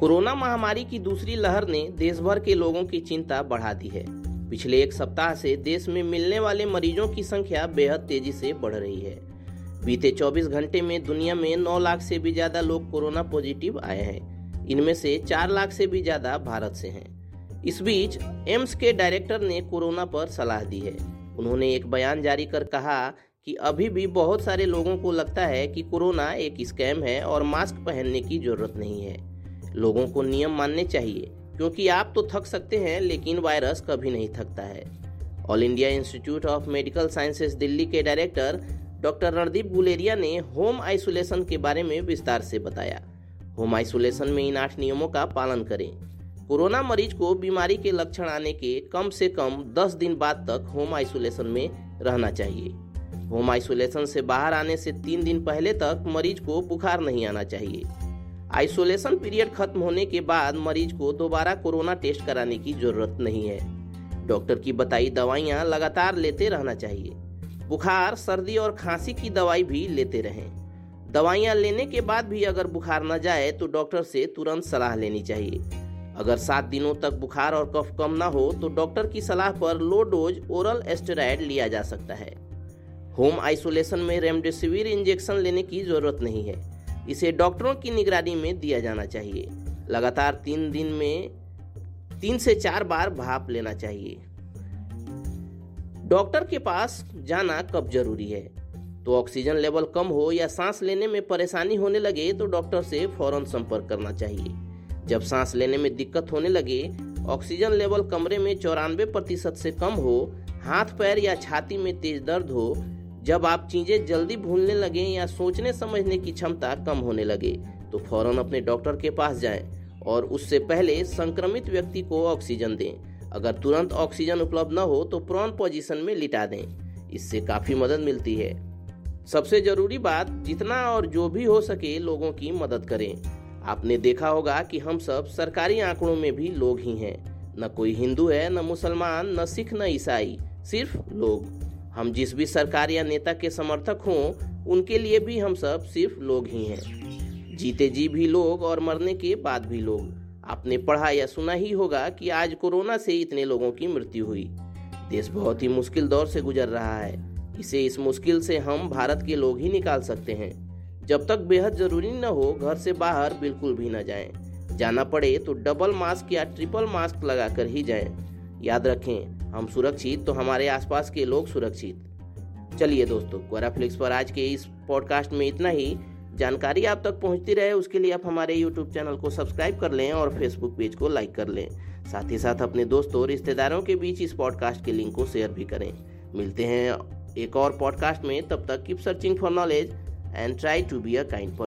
Corona महामारी की दूसरी लहर ने देश भर के लोगों की चिंता बढ़ा दी है। पिछले एक सप्ताह से देश में मिलने वाले मरीजों की संख्या बेहद तेज़ी से बढ़ रही है। बीते 24 घंटे में दुनिया में 9 लाख से भी ज़्यादा लोग कोरोना पॉजिटिव आए हैं। इनमें से 4 लाख से भी ज़्यादा भारत से हैं। इस बीच एम्स के डायरेक्टर ने कोरोना पर सलाह दी है। उन्होंने एक बयान जारी कर कहा कि अभी भी बहुत सारे लोगों को लगता है कि कोरोना एक स्कैम है और मास्क पहनने की ज़रूरत नहीं है। लोगों को नियम मानने चाहिए, क्योंकि आप तो थक सकते हैं, लेकिन वायरस कभी नहीं थकता है। All India Institute of Medical Sciences Delhi के डायरेक्टर डॉक्टर रणदीप गुलेरिया ने होम आइसोलेशन के बारे में विस्तार से बताया। होम आइसोलेशन में इन आठ नियमों का पालन करें। कोरोना मरीज़ को बीमारी के लक्षण आने के कम से कम 10 दिन बाद तक होम आइसोलेशन में रहना चाहिए। होम आइसोलेशन से बाहर आने से तीन दिन पहले तक मरीज़ को बुखार नहीं आना चाहिए। आइसोलेशन पीरियड खत्म होने के बाद मरीज़ को दोबारा कोरोना टेस्ट कराने की ज़रूरत नहीं है। डॉक्टर की बताई दवाइयाँ लगातार लेते रहना चाहिए। बुखार, सर्दी और खांसी की दवाई भी लेते रहें। दवाइयाँ लेने के बाद भी अगर बुखार न जाए तो डॉक्टर से तुरंत सलाह लेनी चाहिए। अगर सात दिनों तक बुखार और कफ कम ना हो तो डॉक्टर की सलाह पर लो डोज ओरल एस्टेराइड लिया जा सकता है। होम आइसोलेशन में रेमडेसिविर इंजेक्शन लेने की ज़रूरत नहीं है। इसे डॉक्टरों की निगरानी में दिया जाना चाहिए। लगातार तीन दिन में तीन से चार बार भाप लेना चाहिए। डॉक्टर के पास जाना कब ज़रूरी है? तो ऑक्सीजन लेवल कम हो या सांस लेने में परेशानी होने लगे तो डॉक्टर से फ़ौरन संपर्क करना चाहिए। जब सांस लेने में दिक्कत होने लगे, ऑक्सीजन लेवल कमरे में चौरानवे प्रतिशत से कम हो, हाथ पैर या छाती में तेज दर्द हो जब आप चीज़ें जल्दी भूलने लगे या सोचने समझने की क्षमता कम होने लगे तो फ़ौरन अपने डॉक्टर के पास जाएँ और उससे पहले संक्रमित व्यक्ति को ऑक्सीजन दें। अगर तुरंत ऑक्सीजन उपलब्ध न हो तो प्रॉन पोजीशन में लिटा दें। इससे काफ़ी मदद मिलती है। सबसे ज़रूरी बात, जितना और जो भी हो सके लोगों की मदद करें। आपने देखा होगा कि हम सब सरकारी आंकड़ों में भी लोग ही हैं। न कोई हिंदू है, न मुसलमान, न सिख, न ईसाई, सिर्फ़ लोग। हम जिस भी सरकार या नेता के समर्थक हों, उनके लिए भी हम सब सिर्फ़ लोग ही हैं। जीते जी भी लोग और मरने के बाद भी लोग। आपने पढ़ा या सुना ही होगा कि आज कोरोना से इतने लोगों की मृत्यु हुई। देश बहुत ही मुश्किल दौर से गुजर रहा है। इसे इस मुश्किल से हम भारत के लोग ही निकाल सकते हैं। जब तक बेहद ज़रूरी न हो, घर से बाहर बिल्कुल भी न जाएँ। जाना पड़े तो डबल मास्क या ट्रिपल मास्क लगाकर ही जाएँ। याद रखें, हम सुरक्षित तो हमारे आसपास के लोग सुरक्षित। चलिए दोस्तों क्वाराफ्लिक्स पर आज के इस पॉडकास्ट में इतना ही। जानकारी आप तक पहुँचती रहे, उसके लिए आप हमारे यूट्यूब चैनल को सब्सक्राइब कर लें और फेसबुक पेज को लाइक कर लें। साथ ही साथ अपने दोस्तों और रिश्तेदारों के बीच इस पॉडकास्ट के लिंक को शेयर भी करें। मिलते हैं एक और पॉडकास्ट में, तब तक keep searching for knowledge try to be a kind person.